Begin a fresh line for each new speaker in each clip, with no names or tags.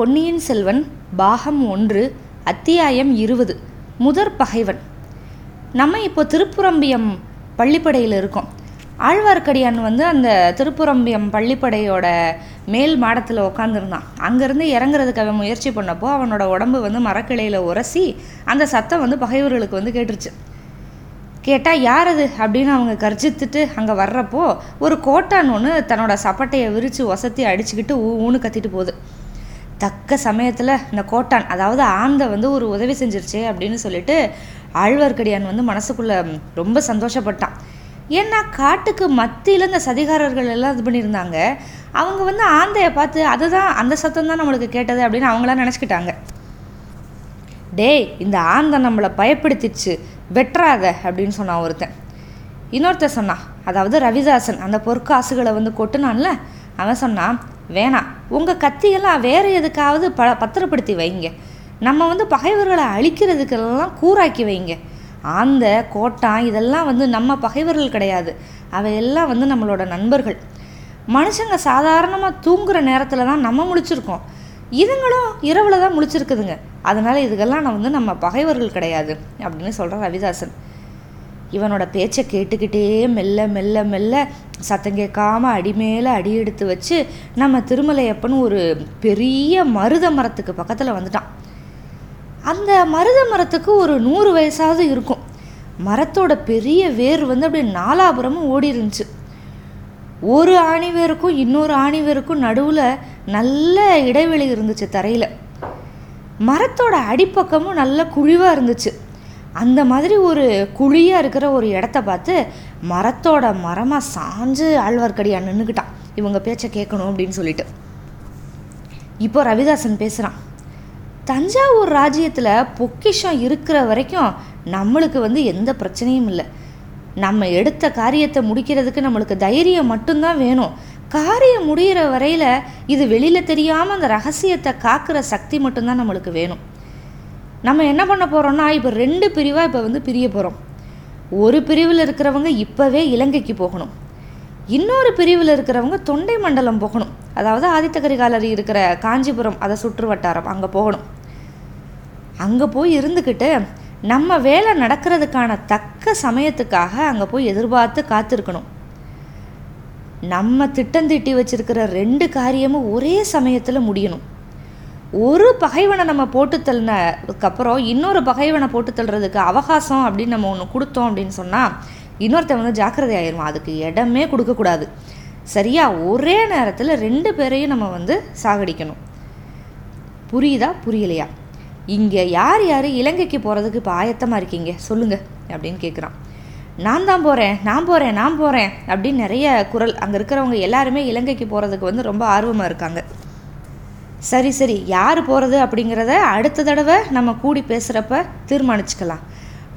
பொன்னியின் செல்வன் பாகம் ஒன்று அத்தியாயம் இருபது முதற் பகைவன். நம்ம இப்போ திருப்புரம்பியம் பள்ளிப்படையில் இருக்கோம். ஆழ்வார்க்கடியான் வந்து அந்த திருப்புரம்பியம் பள்ளிப்படையோட மேல் மாடத்தில் உட்காந்துருந்தான் அங்கேருந்து இறங்குறதுக்கு அவன் முயற்சி பண்ணப்போ அவனோட உடம்பு வந்து மரக்கிளையில் உரசி அந்த சத்தம் வந்து பகைவர்களுக்கு வந்து கேட்டுருச்சு. கேட்டால் யார் அது? அப்படின்னு அவங்க கர்ஜித்துட்டு அங்கே வர்றப்போ ஒரு கோட்டான் ஒன்று தன்னோட சப்பட்டையை விரித்து ஒசத்தி அடிச்சுக்கிட்டு ஊ ஊன்னு கத்திட்டு போகுது. தக்க சமயத்தில் இந்த கோட்டான் அதாவது ஆந்தை வந்து ஒரு உதவி செஞ்சிருச்சு அப்படின்னு சொல்லிட்டு ஆழ்வார்க்கடியான் வந்து மனசுக்குள்ளே ரொம்ப சந்தோஷப்பட்டான். ஏன்னா காட்டுக்கு மத்தியில் இந்த சதிகாரர்கள் எல்லாம் இது பண்ணியிருந்தாங்க. அவங்க வந்து ஆந்தையை பார்த்து அதுதான் அந்த சத்தம் தான் நம்மளுக்கு கேட்டது அப்படின்னு அவங்களாம் நினச்சிக்கிட்டாங்க. டேய் இந்த ஆந்தை நம்மளை பயப்படுத்திச்சு வெட்டுறாத அப்படின்னு சொன்னான் ஒருத்தன். இன்னொருத்தன் சொன்னான் அதாவது ரவிதாசன் அந்த பொற்காசுகளை வந்து கொட்டுனான்ல அவன் சொன்னான் வேணாம் உங்கள் கத்தியெல்லாம் வேறு எதுக்காவது ப பத்திரப்படுத்தி வைங்க. நம்ம வந்து பகைவர்களை அழிக்கிறதுக்கெல்லாம் கூறாக்கி வைங்க. ஆந்த கோட்டான் இதெல்லாம் வந்து நம்ம பகைவர்கள் கிடையாது. அவையெல்லாம் வந்து நம்மளோட நண்பர்கள். மனுஷங்க சாதாரணமாக தூங்குகிற நேரத்தில் தான் நம்ம முழிச்சிருக்கோம். இதுங்களும் இரவில் தான் முழிச்சிருக்குதுங்க. அதனால் இதுக்கெல்லாம் நான் வந்து நம்ம பகைவர்கள் கிடையாது அப்படின்னு சொல்கிறேன் ரவிதாசன். இவனோட பேச்சை கேட்டுக்கிட்டே மெல்ல மெல்ல மெல்ல சத்தம் கேட்காம அடி மேலே அடி எடுத்து வச்சு நம்ம திருமலையப்பன் ஒரு பெரிய மருத மரத்துக்கு பக்கத்தில் வந்துட்டான். அந்த மருத மரத்துக்கு ஒரு நூறு வயசாவது இருக்கும். மரத்தோட பெரிய வேர் வந்து அப்படியே நாலாபுரமும் ஓடி இருந்துச்சு ஒரு ஆணி வேருக்கும் இன்னொரு ஆணி வேருக்கும் நடுவில் நல்ல இடைவெளி இருந்துச்சு தரையில். மரத்தோட அடிப்பக்கமும் நல்ல குழிவாக இருந்துச்சு. அந்த மாதிரி ஒரு குழியாக இருக்கிற ஒரு இடத்த பார்த்து மரத்தோட மரமாக சாஞ்சு ஆழ்வார்க்கடியான் நின்றுக்கிட்டான் இவங்க பேச்சை கேட்கணும் அப்படின்னு சொல்லிட்டு. இப்போ ரவிதாசன் பேசுகிறான் தஞ்சாவூர் ராஜ்யத்தில் பொக்கிஷம் இருக்கிற வரைக்கும் நம்மளுக்கு வந்து எந்த பிரச்சனையும் இல்லை. நம்ம எடுத்த காரியத்தை முடிக்கிறதுக்கு நம்மளுக்கு தைரியம் மட்டும்தான் வேணும். காரியம் முடிகிற வரையில் இது வெளியில் தெரியாமல் அந்த ரகசியத்தை காக்கிற சக்தி மட்டும்தான் நம்மளுக்கு வேணும். நம்ம என்ன பண்ண போகிறோம்னா இப்போ ரெண்டு பிரிவாக இப்போ வந்து பிரிய போகிறோம் ஒரு பிரிவில் இருக்கிறவங்க இப்போவே இலங்கைக்கு போகணும். இன்னொரு பிரிவில் இருக்கிறவங்க தொண்டை மண்டலம் போகணும். அதாவது ஆதித்த கரிகாலர் இருக்கிற காஞ்சிபுரம் அதை சுற்று வட்டாரம் அங்கே போகணும். அங்கே போய் இருந்துக்கிட்டு நம்ம வேலை நடக்கிறதுக்கான தக்க சமயத்துக்காக அங்கே போய் எதிர்பார்த்து காத்திருக்கணும். நம்ம திட்டம் தீட்டி வச்சிருக்கிற ரெண்டு காரியமும் ஒரே சமயத்தில் முடியணும். ஒரு பகைவனை நம்ம போட்டு தள்ளினதுக்கப்புறம் இன்னொரு பகைவனை போட்டு தள்ளுறதுக்கு அவகாசம் அப்படின்னு நம்ம ஒன்று கொடுத்தோம் அப்படின்னு சொன்னால் இன்னொருத்தன் வந்து ஜாக்கிரதை ஆயிடுவான் அதுக்கு இடமே கொடுக்கக்கூடாது சரியா? ஒரே நேரத்தில் ரெண்டு பேரையும் நம்ம வந்து சாகடிக்கணும். புரியுதா? புரியலையா? இங்கே யார் யார் இலங்கைக்கு போகிறதுக்கு இப்போ ஆயத்தமாக இருக்கீங்க? சொல்லுங்கள் அப்படின்னு கேட்குறான் நான் தான் போகிறேன் நான் போகிறேன் நான் போகிறேன் அப்படின்னு நிறைய குரல் அங்கே இருக்கிறவங்க எல்லாருமே இலங்கைக்கு போகிறதுக்கு வந்து ரொம்ப ஆர்வமாக இருக்காங்க. சரி சரி யார் போகிறது அப்படிங்கிறத அடுத்த தடவை நம்ம கூடி பேசுகிறப்ப தீர்மானிச்சுக்கலாம்.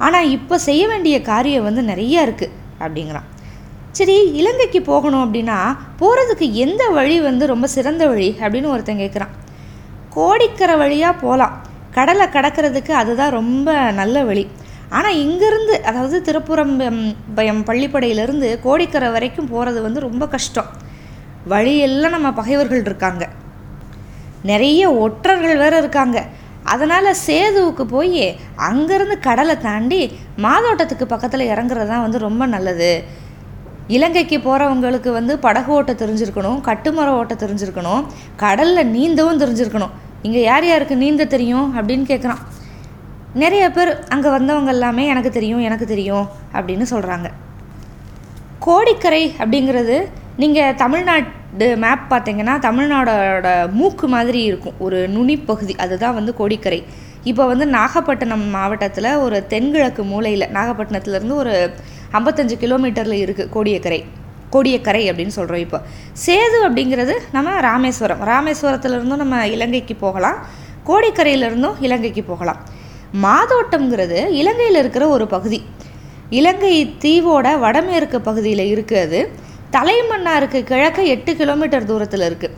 ஆனால் இப்போ செய்ய வேண்டிய காரியம் வந்து நிறைய இருக்குது அப்படிங்கிறான். சரி இலங்கைக்கு போகணும் அப்படின்னா போகிறதுக்கு எந்த வழி வந்து ரொம்ப சிறந்த வழி அப்படின்னு ஒருத்தன் கேட்குறான் கோடிக்கரை வழியாக போகலாம் கடலை கடக்கிறதுக்கு அதுதான் ரொம்ப நல்ல வழி. ஆனால் இங்கேருந்து அதாவது திருப்புறம் பயம் பள்ளிப்படையிலேருந்து கோடிக்கரை வரைக்கும் போகிறது வந்து ரொம்ப கஷ்டம். வழியெல்லாம் நம்ம பகைவர்கள் இருக்காங்க. நிறைய ஒற்றர்கள் வேறு இருக்காங்க. அதனால் சேதுவுக்கு போய் அங்கேருந்து கடலை தாண்டி மாதோட்டத்துக்கு பக்கத்தில் இறங்குறது தான் வந்து ரொம்ப நல்லது. இலங்கைக்கு போகிறவங்களுக்கு வந்து படகு ஓட்ட தெரிஞ்சிருக்கணும் கட்டுமரம் ஓட்ட தெரிஞ்சிருக்கணும் கடலில் நீந்தவும் தெரிஞ்சிருக்கணும். இங்கே யார் யாருக்கு நீந்த தெரியும் அப்படின்னு கேட்குறான் நிறைய பேர் அங்கே வந்தவங்க எல்லாமே எனக்கு தெரியும் எனக்கு தெரியும் அப்படின்னு சொல்கிறாங்க கோடிக்கரை அப்படிங்கிறது நீங்கள் தமிழ்நாட் மேப் பார்த்தீங்கன்னா தமிழ்நாடோட மூக்கு மாதிரி இருக்கும். ஒரு நுனிப்பகுதி அதுதான் வந்து கோடிக்கரை. இப்போ வந்து நாகப்பட்டினம் மாவட்டத்தில் ஒரு தென்கிழக்கு மூலையில் நாகப்பட்டினத்துலேருந்து ஒரு ஐம்பத்தஞ்சு கிலோமீட்டரில் இருக்குது கோடியக்கரை. கோடியக்கரை அப்படின்னு சொல்கிறோம் இப்போ. சேது அப்படிங்கிறது நம்ம ராமேஸ்வரம். ராமேஸ்வரத்துலேருந்தும் நம்ம இலங்கைக்கு போகலாம். கோடிக்கரையிலேருந்தும் இலங்கைக்கு போகலாம். மாதோட்டம்ங்கிறது இலங்கையில் இருக்கிற ஒரு பகுதி. இலங்கை தீவோட வடமேற்கு பகுதியில் இருக்குது அது. தலைமன்னாருக்கு கிழக்க எட்டு கிலோமீட்டர் தூரத்தில் இருக்குது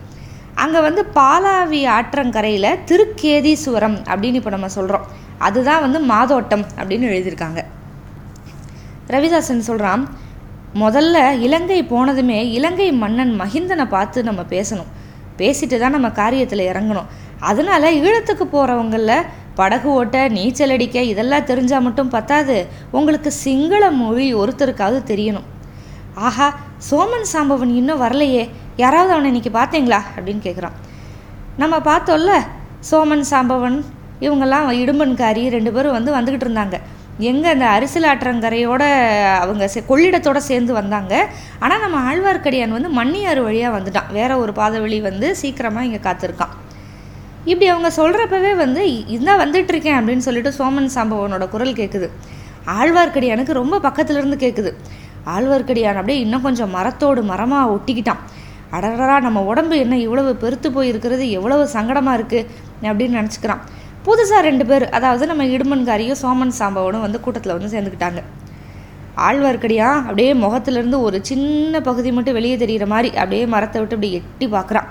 அங்கே வந்து பாலாவி ஆற்றங்கரையில் திருக்கேதீஸ்வரம் அப்படின்னு இப்போ நம்ம சொல்கிறோம் அதுதான் வந்து மாதோட்டம் அப்படின்னு எழுதியிருக்காங்க. ரவிதாசன் சொல்கிறான் முதல்ல இலங்கை போனதுமே இலங்கை மன்னன் மகிந்தனை பார்த்து நம்ம பேசணும். பேசிட்டு தான் நம்ம காரியத்தில் இறங்கணும். அதனால ஈழத்துக்கு போகிறவங்களில் படகு ஓட்ட நீச்சல் அடிக்க இதெல்லாம் தெரிஞ்சால் மட்டும் பத்தாது. உங்களுக்கு சிங்கள மொழி ஒருத்தருக்காவது தெரியணும். ஆஹா சோமன் சாம்பவன் இன்னும் வரலையே. யாராவது அவனை இன்னைக்கு பார்த்தீங்களா? அப்படின்னு கேட்குறான் நம்ம பார்த்தோம்ல சோமன் சாம்பவன் இவங்கெல்லாம் இடும்பன்காரி ரெண்டு பேரும் வந்து வந்துக்கிட்டு இருந்தாங்க. எங்கே அந்த அரிசிலாற்றங்கரையோட அவங்க சே கொள்ளிடத்தோட சேர்ந்து வந்தாங்க. ஆனால் நம்ம ஆழ்வார்க்கடியான் வந்து மண்ணியாறு வழியாக வந்துட்டான். வேற ஒரு பாதை வழி வந்து சீக்கிரமாக இங்கே காத்திருக்கான். இப்படி அவங்க சொல்கிறப்பவே வந்து இதான் வந்துட்டுருக்கேன் அப்படின்னு சொல்லிட்டு சோமன் சாம்பவனோட குரல் கேட்குது ஆழ்வார்க்கடியானுக்கு ரொம்ப பக்கத்துல இருந்து கேட்குது ஆழ்வார்க்கடியான் அப்படியே இன்னும் கொஞ்சம் மரத்தோடு மரமாக ஒட்டிக்கிட்டான். அடரடா நம்ம உடம்பு என்ன இவ்வளவு பெருத்து போயிருக்கிறது எவ்வளவு சங்கடமாக இருக்குது அப்படின்னு நினச்சிக்கிறான். புதுசாக ரெண்டு பேர் அதாவது நம்ம இடுமன்காரியும் சோமன் சாம்பவனும் வந்து கூட்டத்தில் வந்து சேர்ந்துக்கிட்டாங்க. ஆழ்வார்க்கடியா அப்படியே முகத்துலேருந்து ஒரு சின்ன பகுதி மட்டும் வெளியே தெரிகிற மாதிரி அப்படியே மரத்தை விட்டு அப்படி எட்டி பார்க்குறான்.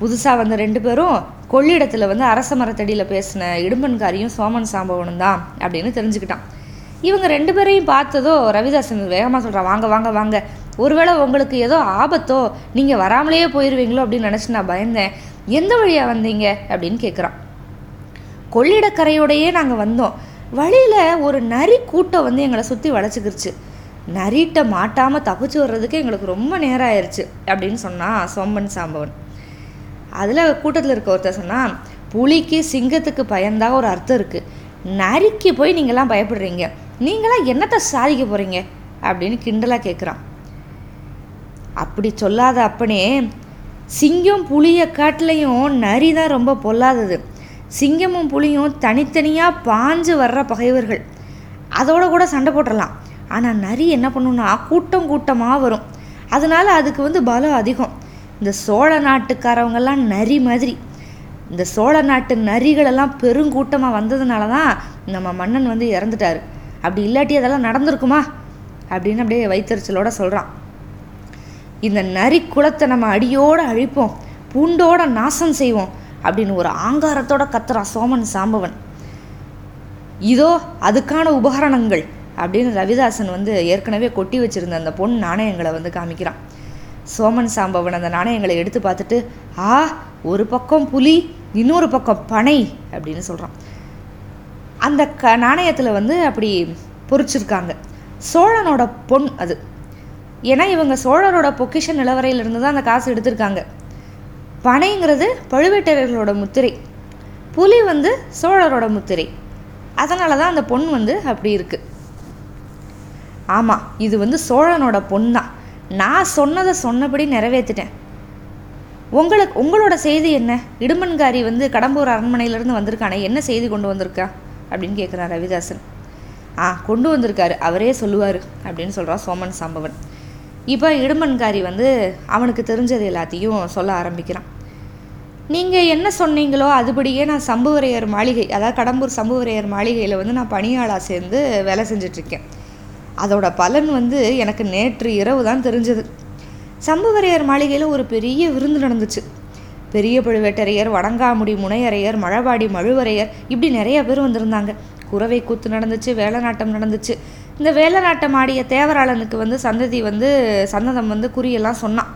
புதுசாக வந்த ரெண்டு பேரும் கொள்ளிடத்தில் வந்து அரச மரத்தடியில் பேசின இடும்பன்காரியும் சோமன் சாம்பவனும் தான் அப்படின்னு தெரிஞ்சுக்கிட்டான். இவங்க ரெண்டு பேரையும் பார்த்ததோ ரவிதாசன் வேகமாக சொல்கிறான் வாங்க வாங்க வாங்க. ஒருவேளை உங்களுக்கு ஏதோ ஆபத்தோ நீங்கள் வராமலேயே போயிடுவீங்களோ அப்படின்னு நினச்சி நான் பயந்தேன். எந்த வழியாக வந்தீங்க? அப்படின்னு கேட்குறான் கொள்ளிடக்கரையோடையே நாங்கள் வந்தோம். வழியில் ஒரு நரி கூட்டம் வந்து எங்களை சுற்றி வளைச்சிக்கிருச்சு. நரிட்ட மாட்டாமல் தப்பிச்சு வர்றதுக்கு எங்களுக்கு ரொம்ப நேரம் ஆயிடுச்சு அப்படின்னு சொன்னான் சோம்பன் சாம்பவன். அதில் கூட்டத்தில் இருக்க ஒருத்தர் சொன்னால் புலிக்கு சிங்கத்துக்கு பயந்தா ஒரு அர்த்தம் இருக்குது நரிக்கு போய் நீங்களாம் பயப்படுறீங்க. நீங்களாம் என்னத்தை சாதிக்க போகிறீங்க அப்படின்னு கிண்டலாக கேட்குறான் அப்படி சொல்லாத அப்பனே சிங்கம் புளிய காட்டிலையும் நரி தான் ரொம்ப பொல்லாதது. சிங்கமும் புலியும் தனித்தனியாக பாஞ்சு வர்ற பகைவர்கள். அதோட கூட சண்டை போட்டுடலாம் ஆனால் நரி என்ன பண்ணுன்னா கூட்டம் கூட்டமாக வரும். அதனால் அதுக்கு வந்து பலம் அதிகம். இந்த சோழ நாட்டுக்காரவங்கெல்லாம் நரி மாதிரி. இந்த சோழ நாட்டு நரிகளெல்லாம் பெருங்கூட்டமாக வந்ததுனால தான் நம்ம மன்னன் வந்து இறந்துட்டார். அப்படி இல்லாட்டி அதெல்லாம் நடந்திருக்குமா? அப்படின்னு அப்படியே வைத்தறிச்சலோட சொல்கிறான் இந்த நரி குலத்தை நம்ம அடியோடு அழிப்போம் பூண்டோட நாசம் செய்வோம் அப்படின்னு ஒரு ஆங்காரத்தோட கத்துறான் சோமன் சாம்பவன். இதோ அதுக்கான உபகரணங்கள் அப்படின்னு ரவிதாசன் வந்து ஏற்கனவே கொட்டி வச்சிருந்த அந்த பொன் நாணயங்களை வந்து காமிக்கிறான். சோமன் சாம்பவன் அந்த நாணயங்களை எடுத்து பார்த்துட்டு ஆ ஒரு பக்கம் புலி இன்னொரு பக்கம் பனை அப்படின்னு சொல்கிறான் அந்த க நாணயத்தில் வந்து அப்படி பொறிச்சிருக்காங்க. சோழனோட பொன் அது. ஏன்னா இவங்க சோழரோட பொக்கிஷ நிலவரையிலிருந்து தான் அந்த காசு எடுத்திருக்காங்க. பனைங்கிறது பழுவேட்டரையர்களோட முத்திரை. புலி வந்து சோழரோட முத்திரை. அதனால தான் அந்த பொன் வந்து அப்படி இருக்குது ஆமாம் இது வந்து சோழனோட பொன் தான். நான் சொன்னதை சொன்னபடி நிறைவேற்றிட்டேன் உங்களுக்கு உங்களோட செய்தி என்ன? இடுமன்காரி வந்து கடம்பூர் அரண்மனையிலேருந்து வந்திருக்கானே என்ன செய்தி கொண்டு வந்திருக்கா? அப்படின்னு கேட்குறான் ரவிதாசன். ஆ கொண்டு வந்திருக்காரு. அவரே சொல்லுவார் அப்படின்னு சொல்கிறான் சோமன் சாம்பவன். இப்போ இடுமன்காரி வந்து அவனுக்கு தெரிஞ்சது எல்லாத்தையும் சொல்ல ஆரம்பிக்கிறான். நீங்கள் என்ன சொன்னீங்களோ அதுபடியே நான் சம்புவரையர் மாளிகை அதாவது கடம்பூர் சம்புவரையர் மாளிகையில் வந்து நான் பணியாளாக சேர்ந்து வேலை செஞ்சிட்ருக்கேன். அதோட பலன் வந்து எனக்கு நேற்று இரவு தான் தெரிஞ்சது. சம்புவரையர் மாளிகையில் ஒரு பெரிய விருந்து நடந்துச்சு. பெரிய பழுவேட்டரையர் வடங்காமுடி முனையரையர் மழவாடி மழுவரையர் இப்படி நிறைய பேர் வந்திருந்தாங்க. குறவை கூத்து நடந்துச்சு வேலை நாட்டம் நடந்துச்சு. இந்த வேலை நாட்டம் ஆடிய தேவராளனுக்கு வந்து சந்ததி வந்து சந்ததம் வந்து குறியெல்லாம் சொன்னான்.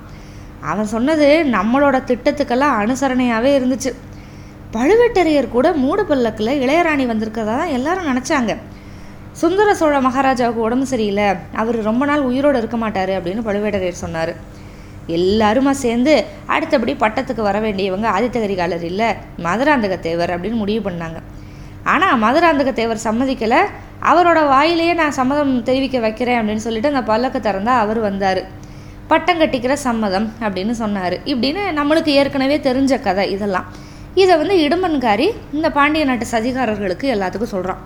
அவன் சொன்னது நம்மளோட திட்டத்துக்கெல்லாம் அனுசரணையாகவே இருந்துச்சு. பழுவேட்டரையர் கூட மூடு பல்லக்கில் இளையராணி வந்திருக்கிறதா தான் எல்லாரும் நினச்சாங்க. சுந்தர சோழ மகாராஜாவுக்கு உடம்பு சரியில்லை. அவர் ரொம்ப நாள் உயிரோடு இருக்க மாட்டார் அப்படின்னு பழுவேட்டரையர் சொன்னார். எல்லாருமா சேர்ந்து அடுத்தபடி பட்டத்துக்கு வர வேண்டியவங்க ஆதித்த கரிகாலர் இல்லை மதுராந்தக தேவர் அப்படின்னு முடிவு பண்ணாங்க. ஆனால் மதுராந்தக தேவர் சம்மதிக்கலை. அவரோட வாயிலேயே நான் சம்மதம் தெரிவிக்க வைக்கிறேன் அப்படின்னு சொல்லிட்டு அந்த பல்லக்கு திறந்தா அவர் வந்தார். பட்டம் கட்டிக்கிற சம்மதம் அப்படின்னு சொன்னார். இப்படின்னு நம்மளுக்கு ஏற்கனவே தெரிஞ்ச கதை இதெல்லாம். இதை வந்து இடும்பன்காரி இந்த பாண்டிய நாட்டு சதிகாரர்களுக்கு எல்லாத்துக்கும் சொல்கிறான்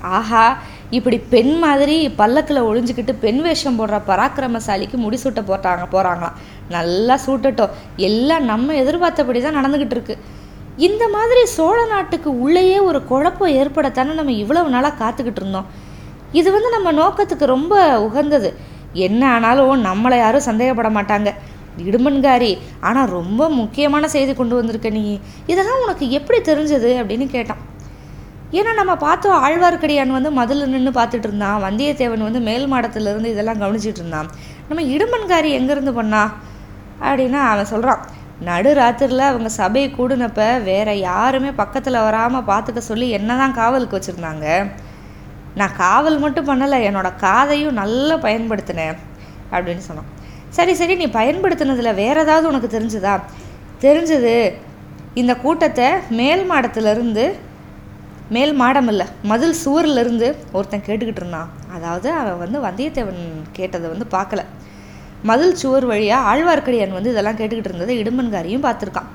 ஆஹா இப்படி பெண் மாதிரி பல்லக்கில் ஒழிஞ்சுக்கிட்டு பெண் வேஷம் போடுற பராக்கிரமசாலிக்கு முடிசூட்ட போட்டாங்க போகிறாங்களாம் நல்லா சூட்டட்டும். எல்லாம் நம்ம எதிர்பார்த்தபடி தான் நடந்துக்கிட்டு இருக்கு. இந்த மாதிரி சோழ நாட்டுக்கு உள்ளேயே ஒரு குழப்பம் ஏற்படத்தானே நம்ம இவ்வளவு நாளாக காத்துக்கிட்டு இருந்தோம். இது வந்து நம்ம நோக்கத்துக்கு ரொம்ப உகந்தது. என்ன ஆனாலும் நம்மளை யாரும் சந்தேகப்பட மாட்டாங்க. இடுமன்காரி ஆனால் ரொம்ப முக்கியமான செய்தி கொண்டு வந்திருக்க நீ. இதெல்லாம் உனக்கு எப்படி தெரிஞ்சது அப்படின்னு கேட்டான். ஏன்னா நம்ம பார்த்தோம் ஆழ்வார்க்கடியான் வந்து மதில் நின்று பார்த்துட்டு இருந்தான். வந்தியத்தேவன் வந்து மேல் மாடத்துலேருந்து இதெல்லாம் கவனிச்சிட்டு இருந்தான். நம்ம இடுமன்காரி எங்கேருந்து பண்ணா? அப்படின்னா அவன் சொல்கிறான் நடு ராத்திரியில் அவங்க சபையை கூடினப்ப வேற யாருமே பக்கத்தில் வராமல் பார்த்துக்க சொல்லி என்ன தான் காவலுக்கு வச்சுருந்தாங்க. நான் காவல் மட்டும் பண்ணலை என்னோட காதையும் நல்லா பயன்படுத்தினேன். அப்படின்னு சொன்னான். சரி சரி நீ பயன்படுத்தினதில் வேற ஏதாவது உனக்கு தெரிஞ்சுதா? தெரிஞ்சது இந்த கூட்டத்தை மேல் மாடத்துலேருந்து மேல் மாடம் இல்லை. மதில் சுவர்லேருந்து ஒருத்தன் கேட்டுக்கிட்டு இருந்தான். அதாவது அவன் வந்து வந்தியத்தேவன் கேட்டதை வந்து பார்க்கல. மதில் சுவர் வழியாக ஆழ்வார்க்கடியான் வந்து இதெல்லாம் கேட்டுக்கிட்டு இருந்ததை இடுமன்காரியும் பார்த்துருக்கான்.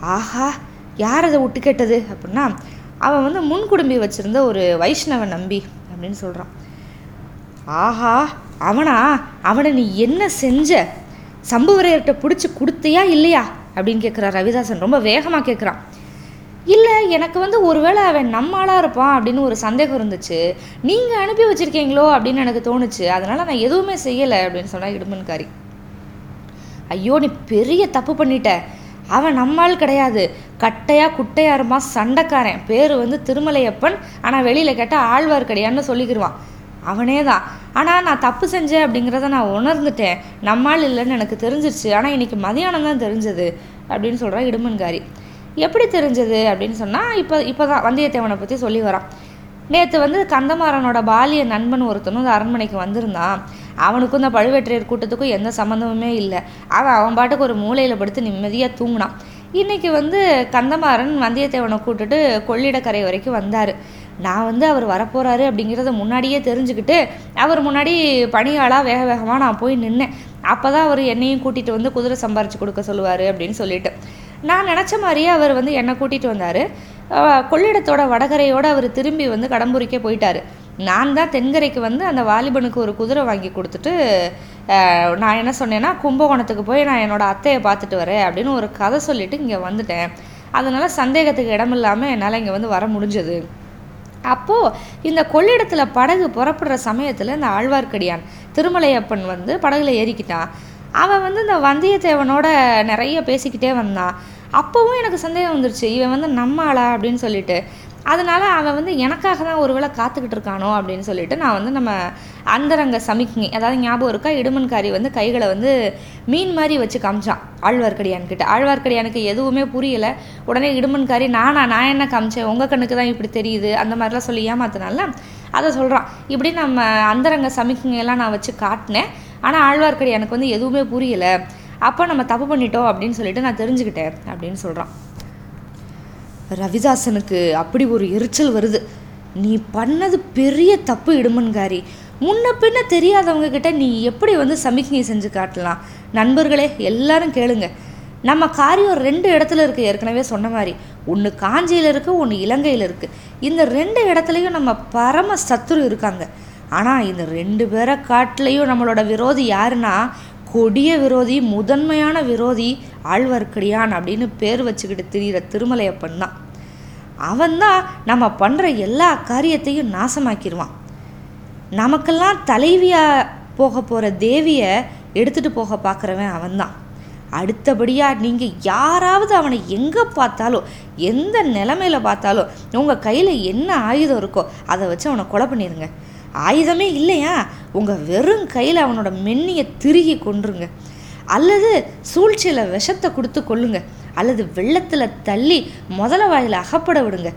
ஆஹா யார் அதை விட்டு கேட்டது? அப்படின்னா அவன் வந்து முன்குடும்பி வச்சுருந்த ஒரு வைஷ்ணவ நம்பி அப்படின்னு சொல்கிறான் ஆஹா அவனா? அவனை நீ என்ன செஞ்ச? சம்புவரையர்கிட்ட பிடிச்சி கொடுத்தியா இல்லையா? அப்படின்னு கேட்குறான் ரவிதாசன். ரொம்ப வேகமாக கேட்குறான் இல்லை எனக்கு வந்து ஒருவேளை அவன் நம்மளாக இருப்பான் அப்படின்னு ஒரு சந்தேகம் இருந்துச்சு. நீங்கள் அனுப்பி வச்சுருக்கீங்களோ அப்படின்னு எனக்கு தோணுச்சு. அதனால் நான் எதுவுமே செய்யலை அப்படின்னு சொன்னால் இடுமன்காரி. ஐயோ நீ பெரிய தப்பு பண்ணிட்ட. அவன் நம்மால் கிடையாது. கட்டையாக குட்டையாக இருப்பான் சண்டைக்காரன். பேர் வந்து திருமலையப்பன். ஆனால் வெளியில் கேட்டால் ஆழ்வார்க்கடியான்னு சொல்லிக்கிடுவான் அவனே தான் ஆனால் நான் தப்பு செஞ்சேன் அப்படிங்கிறத நான் உணர்ந்துட்டேன். நம்மால் இல்லைன்னு எனக்கு தெரிஞ்சிருச்சு. ஆனால் இன்றைக்கி மதியானம் தான் தெரிஞ்சது அப்படின்னு சொல்கிறான் இடுமன்காரி. எப்படி தெரிஞ்சது அப்படின்னு சொன்னால் இப்போ இப்போ தான் வந்தியத்தேவனை பற்றி சொல்லி வரான். நேற்று வந்து கந்தமாறனோட பாலிய நண்பன் ஒருத்தனும் இந்த அரண்மனைக்கு வந்திருந்தான். அவனுக்கும் இந்த பழுவேற்றையர் கூட்டத்துக்கும் எந்த சம்மந்தமுமே இல்லை. அவன் அவன் பாட்டுக்கு ஒரு மூலையில் படுத்து நிம்மதியாக தூங்கினான். இன்றைக்கி வந்து கந்தமாறன் வந்தியத்தேவனை கூட்டுட்டு கொள்ளிடக்கரை வரைக்கும் வந்தார். நான் வந்து அவர் வரப்போகிறாரு அப்படிங்கிறத முன்னாடியே தெரிஞ்சுக்கிட்டு அவர் முன்னாடி பணியாளாக வேக வேகமாக நான் போய் நின்னேன். அப்போ தான் அவர் என்னையும் கூட்டிகிட்டு வந்து குதிரை சம்பாரித்து கொடுக்க சொல்லுவார் அப்படின்னு சொல்லிட்டு. நான் நினச்ச மாதிரியே அவர் வந்து என்னை கூட்டிகிட்டு வந்தார். கொள்ளிடத்தோட வடகரையோடு அவர் திரும்பி வந்து கடம்பூரிக்கே போயிட்டார். நான் தான் தென்கரைக்கு வந்து அந்த வாலிபனுக்கு ஒரு குதிரை வாங்கி கொடுத்துட்டு நான் என்ன சொன்னேன்னா கும்பகோணத்துக்கு போய் நான் என்னோடய அத்தையை பார்த்துட்டு வரேன் அப்படின்னு ஒரு கதை சொல்லிவிட்டு இங்கே வந்துட்டேன். அதனால் சந்தேகத்துக்கு இடமில்லாமல் என்னால் இங்கே வந்து வர முடிஞ்சது. அப்போது இந்த கொள்ளிடத்தில் படகு புறப்படுற சமயத்தில் இந்த ஆழ்வார்க்கடியான் திருமலையப்பன் வந்து படகுல ஏறிக்கிட்டான் அவன் வந்து இந்த வந்தியத்தேவனோட நிறைய பேசிக்கிட்டே வந்தான் அப்போவும் எனக்கு சந்தேகம் வந்துருச்சு இவன் வந்து நம்ம ஆளா அப்படின்னு சொல்லிட்டு. அதனால் அவன் வந்து எனக்காக தான் ஒரு வேளை காத்துக்கிட்டு இருக்கானோ அப்படின்னு சொல்லிட்டு நான் வந்து நம்ம அந்தரங்க சமிக்ஞை அதாவது ஞாபகம் இருக்கா? இடுமன்காரி வந்து கைகளை வந்து மீன் மாதிரி வச்சு காமிச்சான் ஆழ்வார்க்கடியான்கிட்ட ஆழ்வார்க்கடியானுக்கு எதுவுமே புரியலை. உடனே இடுமன்காரி நானா நான் என்ன காமிச்சேன்? உங்கள் கண்ணுக்கு தான் இப்படி தெரியுது? அந்த மாதிரிலாம் சொல்லி ஏமாத்தினால அதை சொல்கிறான் இப்படி நம்ம அந்தரங்க சமிக்ஞையெல்லாம் நான் வச்சு காட்டினேன். ஆனால் ஆழ்வார்க்கடியானுக்கு வந்து எதுவுமே புரியலை. அப்போ நம்ம தப்பு பண்ணிட்டோம் அப்படின்னு சொல்லிட்டு நான் தெரிஞ்சுக்கிட்டேன் அப்படின்னு சொல்கிறான் ரவிதாசனுக்கு அப்படி ஒரு எரிச்சல் வருது. நீ பண்ணது பெரிய தப்பு இடுமன்காரி. முன்ன பின்ன தெரியாதவங்க கிட்ட நீ எப்படி வந்து சமிக்ஞை செஞ்சு காட்டலாம்? நண்பர்களே எல்லாரும் கேளுங்க. நம்ம காரியம் ரெண்டு இடத்துல இருக்குது ஏற்கனவே சொன்ன மாதிரி. ஒன்று காஞ்சியில் இருக்குது ஒன்று இலங்கையில் இருக்குது இந்த ரெண்டு இடத்துலையும் நம்ம பரம சத்துரு இருக்காங்க. ஆனால் இந்த ரெண்டு பேரை காட்டிலையும் நம்மளோட விரோதி யாருன்னா கொடிய விரோதி முதன்மையான விரோதி ஆழ்வார்க்கடியான் அப்படின்னு பேர் வச்சுக்கிட்டு திரிகிற திருமலையப்பன் தான். அவன்தான் நம்ம பண்ணுற எல்லா காரியத்தையும் நாசமாக்கிடுவான் நமக்கெல்லாம் தலைவியாக போக போகிற தேவியை எடுத்துகிட்டு போக பார்க்குறவன் அவன்தான். அடுத்தபடியாக நீங்கள் யாராவது அவனை எங்கே பார்த்தாலும் எந்த நிலமையில பார்த்தாலும் உங்கள் கையில் என்ன ஆயுதம் இருக்கோ அதை வச்சு அவனை கொலை பண்ணிடுங்க ஆயுதமே இல்லையா? உங்கள் வெறும் கையில் அவனோட மென்னியை திருகி கொன்றுங்க. அல்லது சூழ்ச்சியில் விஷத்தை கொடுத்து கொள்ளுங்க அல்லது வெள்ளத்தில் தள்ளி முதல வாயில் அகப்பட விடுங்க.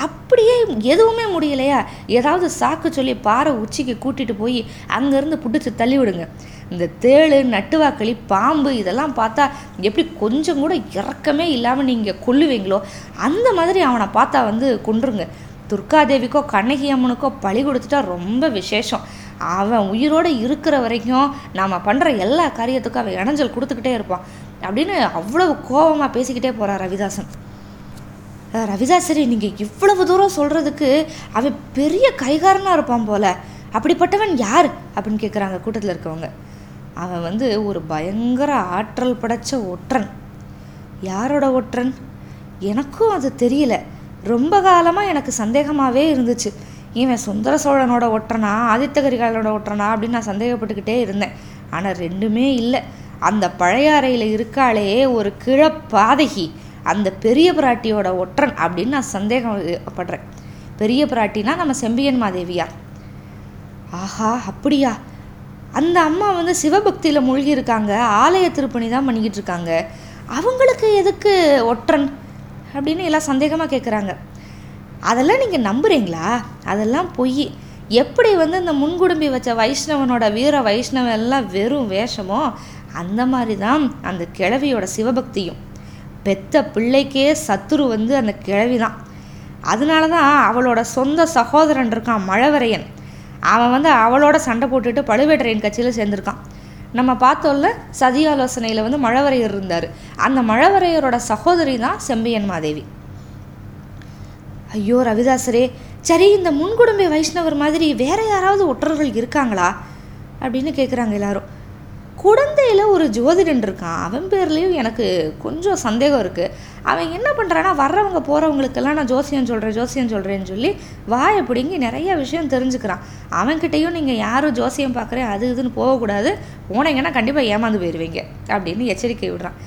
அப்படியே எதுவுமே முடியலையா? ஏதாவது சாக்கு சொல்லி பாறை உச்சிக்கு கூட்டிகிட்டு போய் அங்கேருந்து பிடிச்சி தள்ளி விடுங்க. இந்த தேள் நட்டுவாக்களி பாம்பு இதெல்லாம் பார்த்தா எப்படி கொஞ்சம் கூட இறக்கமே இல்லாமல் நீங்கள் கொல்லுவீங்களோ? அந்த மாதிரி அவனை பார்த்தா வந்து கொன்றுங்க. துர்காதேவிக்கோ கண்ணகி அம்மனுக்கோ பழி கொடுத்துட்டா ரொம்ப விசேஷம். அவன் உயிரோடு இருக்கிற வரைக்கும் நாம் பண்ணுற எல்லா காரியத்துக்கும் அவன் இணைஞ்சல் கொடுத்துக்கிட்டே இருப்பான். அப்படின்னு அவ்வளவு கோபமாக பேசிக்கிட்டே போகிறான் ரவிதாசன். ரவிதாசரி நீங்கள் இவ்வளவு தூரம் சொல்கிறதுக்கு அவன் பெரிய கைகாரனாக இருப்பான் போல. அப்படிப்பட்டவன் யார்? அப்படின்னு கேட்குறாங்க கூட்டத்தில் இருக்கவங்க. அவன் வந்து ஒரு பயங்கர ஆற்றல் படைச்ச ஒற்றன். யாரோட ஒற்றன்? எனக்கும் அது தெரியல. ரொம்ப காலமாக எனக்கு சந்தேகமாகவே இருந்துச்சு. இவன் சுந்தர சோழனோட ஒட்டுறனா ஆதித்த கரிகாலனோட ஒட்டுறனா அப்படின்னு நான் சந்தேகப்பட்டுக்கிட்டே இருந்தேன். ஆனால் ரெண்டுமே இல்லை. அந்த பழைய அறையில் இருக்காளே ஒரு கிழப்பாதகி அந்த பெரிய பிராட்டியோட ஒற்றன் அப்படின்னு நான் சந்தேகப்படுறேன். பெரிய பிராட்டினா நம்ம செம்பியன் மாதேவியா? ஆஹா அப்படியா? அந்த அம்மா வந்து சிவபக்தியில் மூழ்கி இருக்காங்க ஆலய திருப்பணி தான் பண்ணிக்கிட்டு இருக்காங்க. அவங்களுக்கு எதுக்கு ஒற்றன்? அப்படின்னு எல்லாம் சந்தேகமாக கேட்குறாங்க அதெல்லாம் நீங்கள் நம்புகிறீங்களா அதெல்லாம் பொய். எப்படி வந்து இந்த முன்குடும்பி வச்ச வைஷ்ணவனோட வீர வைஷ்ணவன் எல்லாம் வெறும் வேஷமோ அந்த மாதிரி தான் அந்த கிழவியோட சிவபக்தியும். பெத்த பிள்ளைக்கே சத்துரு வந்து அந்த கிழவி தான் அதனால தான் அவளோட சொந்த சகோதரன் இருக்கான் மழவரையன். அவன் வந்து அவளோட சண்டை போட்டுட்டு பழுவேட்டரையன் கட்சியில் சேர்ந்துருக்கான். நம்ம பார்த்தோம்ல சதி ஆலோசனையில் வந்து மழவரையர் இருந்தார். அந்த மழவரையரோட சகோதரி தான் செம்பியன் மாதேவி. ஐயோ ரவிதாசரே சரி இந்த முன்குடும்பை வைஷ்ணவர் மாதிரி வேற யாராவது ஒற்றர்கள் இருக்காங்களா? அப்படின்னு கேட்குறாங்க எல்லாரும். குழந்தையில் ஒரு ஜோதிடன் இருக்கான். அவன் பேர்லேயும் எனக்கு கொஞ்சம் சந்தேகம் இருக்குது அவன் என்ன பண்ணுறான்னா வர்றவங்க போகிறவங்களுக்கெல்லாம் நான் ஜோசியம் சொல்கிறேன் ஜோசியம் சொல்கிறேன்னு சொல்லி வாயை பிடிங்கி நிறைய விஷயம் தெரிஞ்சுக்கிறான். அவன்கிட்டையும் நீங்கள் யாரும் ஜோசியம் பார்க்குறேன் அது இதுன்னு போகக்கூடாது. போனீங்கன்னா கண்டிப்பாக ஏமாந்து போயிடுவீங்க அப்படின்னு எச்சரிக்கை விடுறான்.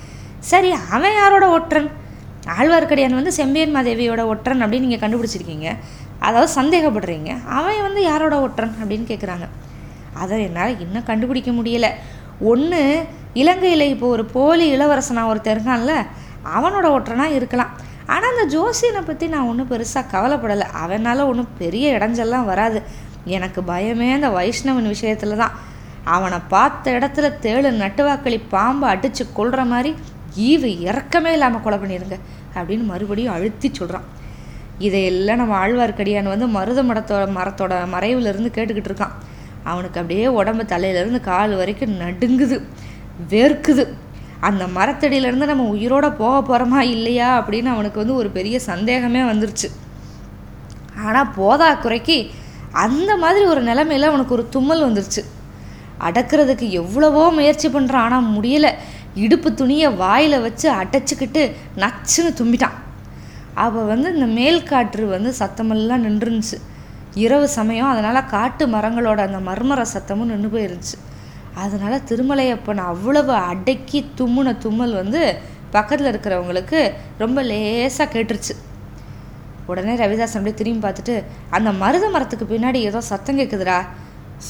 சரி அவன் யாரோட ஒற்றன்? ஆழ்வார்க்கடியான் வந்து செம்பியன் மாதேவியோட ஒற்றன் அப்படின்னு நீங்கள் கண்டுபிடிச்சிருக்கீங்க. அதாவது சந்தேகப்படுறீங்க. அவன் வந்து யாரோட ஒற்றன் அப்படின்னு கேட்குறாங்க அதை என்னால் இன்னும் கண்டுபிடிக்க முடியலை. ஒன்று இலங்கையில் இப்போ ஒரு போலி இளவரசனாக ஒருத்தர் இருக்கான்ல அவனோட ஒற்றனாக இருக்கலாம். ஆனால் அந்த ஜோசியனை பற்றி நான் ஒன்றும் பெருசாக கவலைப்படலை. அவனால் ஒன்றும் பெரிய இடைஞ்செல்லாம் வராது. எனக்கு பயமே அந்த வைஷ்ணவன் விஷயத்தில் தான். அவனை பார்த்த இடத்துல தேழு நட்டுவாக்களி பாம்பை அடித்து கொள்கிற மாதிரி ஈவு இறக்கமே இல்லாமல் கொலை பண்ணிடுங்க அப்படின்னு மறுபடியும் அழுத்தி சொல்கிறான் இதையெல்லாம் நம்ம ஆழ்வார்க்கடியான் வந்து மருத மரத்தோட மரத்தோட மறைவுலேருந்து கேட்டுக்கிட்டு இருக்கான். அவனுக்கு அப்படியே உடம்பு தலையிலேருந்து கால் வரைக்கும் நடுங்குது வேர்க்குது அந்த மரத்தடியிலேருந்து நம்ம உயிரோட போக போகிறோமா இல்லையா அப்படின்னு அவனுக்கு வந்து ஒரு பெரிய சந்தேகமே வந்துருச்சு. ஆனால் போதா குறைக்கு அந்த மாதிரி ஒரு நிலைமையில் அவனுக்கு ஒரு தும்மல் வந்துருச்சு. அடக்கிறதுக்கு எவ்வளவோ முயற்சி பண்ணுறான் ஆனால் முடியலை. இடுப்பு துணியை வாயில் வச்சு அடைச்சிக்கிட்டு நச்சுன்னு தும்பிட்டான். அப்போ வந்து இந்த மேல் காற்று வந்து சத்தமெல்லாம் நின்றுருந்துச்சு. இரவு சமயம் அதனால் காட்டு மரங்களோட அந்த மர்மர சத்தமும் நின்று போயிருந்துச்சு. அதனால் திருமலையப்பன் அவ்வளவு அடக்கி தும்முன தும்மல் வந்து பக்கத்தில் இருக்கிறவங்களுக்கு ரொம்ப லேசாக கேட்டுருச்சு. உடனே ரவிதாசன் அப்படியே திரும்பி பார்த்துட்டு அந்த மருத மரத்துக்கு பின்னாடி ஏதோ சத்தம் கேட்குதுடா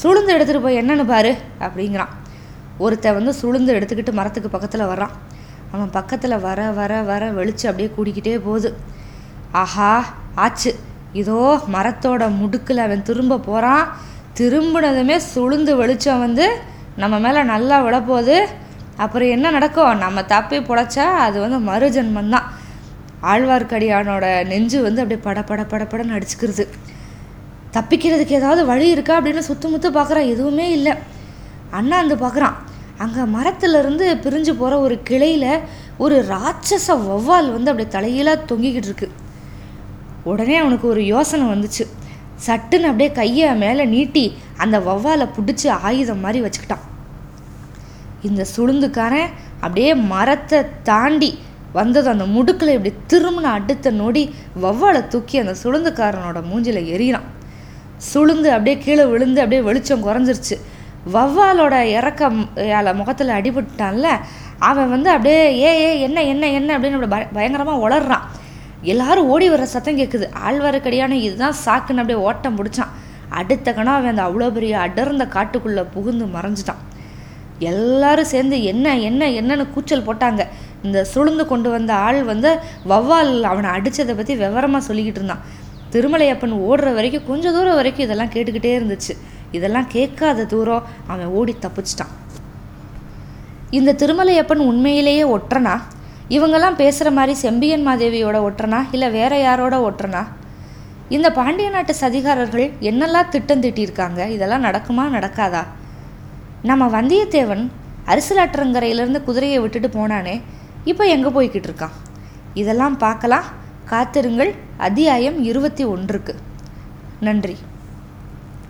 சுளுந்து எடுத்துகிட்டு போய் என்னன்னு பாரு அப்படிங்கிறான். ஒருத்தன் வந்து சுளுந்து எடுத்துக்கிட்டு மரத்துக்கு பக்கத்தில் வர்றான். அவன் பக்கத்தில் வர வர வர வெளிச்சு அப்படியே கூடிக்கிட்டே போகுது. ஆஹா ஆச்சு. இதோ மரத்தோட முடுக்கில் அவன் திரும்ப போகிறான் திரும்பினதுமே சுளுந்து வெளிச்சம் வந்து நம்ம மேலே நல்லா விழப்போகுது. அப்புறம் என்ன நடக்கும்? நம்ம தப்பி புடைச்சா அது வந்து மறுஜன்மந்தான் ஆழ்வார்க்கடியானோட நெஞ்சு வந்து அப்படியே பட பட படப்படன்னு அடிச்சுக்கிறது தப்பிக்கிறதுக்கு ஏதாவது வழி இருக்கா அப்படின்னு சுத்து முத்து பார்க்குறான். எதுவுமே இல்லை. அண்ணா வந்து பார்க்குறான். அங்கே மரத்துலேருந்து பிரிஞ்சு போகிற ஒரு கிளையில் ஒரு ராட்சச வௌவால் வந்து அப்படியே தலையிலாக தொங்கிக்கிட்டு இருக்குது உடனே அவனுக்கு ஒரு யோசனை வந்துச்சு. சட்டுன்னு அப்படியே கையை மேலே நீட்டி அந்த வௌவாலை பிடிச்சி ஆயுதம் மாதிரி வச்சுக்கிட்டான். இந்த சுளுந்துக்காரன் அப்படியே மரத்தை தாண்டி வந்தது அந்த முடுக்கில் இப்படி திரும்பின அடுத்த நொடி வவ்வாலை தூக்கி அந்த சுளுந்துக்காரனோட மூஞ்சில் எறிகிறான் சுளுந்து அப்படியே கீழே விழுந்து அப்படியே வெளிச்சம் குறைஞ்சிருச்சு. வவ்வாலோட இறக்க முகத்தில் அடிபட்டான்ல அவன் வந்து அப்படியே ஏ ஏ என்ன என்ன என்ன? அப்படின்னு அப்படி பய பயங்கரமாக உளர்றான். எல்லாரும் ஓடி வர சத்தம் கேட்குது ஆழ்வாருக்கடியான இதுதான் சாக்குன்னு அப்படியே ஓட்டம் பிடிச்சான். அடுத்த கணம் அவன் அந்த அவ்வளோ பெரிய அடர்ந்த காட்டுக்குள்ளே புகுந்து மறைஞ்சிட்டான். எல்லாரும் சேர்ந்து என்ன என்ன என்னன்னு கூச்சல் போட்டாங்க. இந்த சுழுந்து கொண்டு வந்த ஆள் வந்து வவ்வால் அவனை அடித்ததை பற்றி விவரமாக சொல்லிக்கிட்டு இருந்தான். திருமலையப்பன் ஓடுற வரைக்கும் கொஞ்சம் தூரம் வரைக்கும் இதெல்லாம் கேட்டுக்கிட்டே இருந்துச்சு. இதெல்லாம் கேட்காத தூரம் அவன் ஓடி தப்பிச்சிட்டான். இந்த திருமலையப்பன் உண்மையிலேயே ஒற்றனா? இவங்கெல்லாம் பேசுகிற மாதிரி செம்பியன் மாதேவியோட ஒற்றனா? இல்லை வேற யாரோட ஒற்றனா? இந்த பாண்டிய நாட்டு சதிகாரர்கள் என்னெல்லாம் திட்டம் திட்டியிருக்காங்க? இதெல்லாம் நடக்குமா நடக்காதா? நம்ம வந்தியத்தேவன் அரிசலாற்றங்கரையிலேருந்து குதிரையை விட்டுட்டு போனானே இப்போ எங்கே போய்கிட்டு இருக்கான்? இதெல்லாம் பார்க்கலாம். காத்திருங்கள். அத்தியாயம் இருபத்தி ஒன்றுக்கு. நன்றி.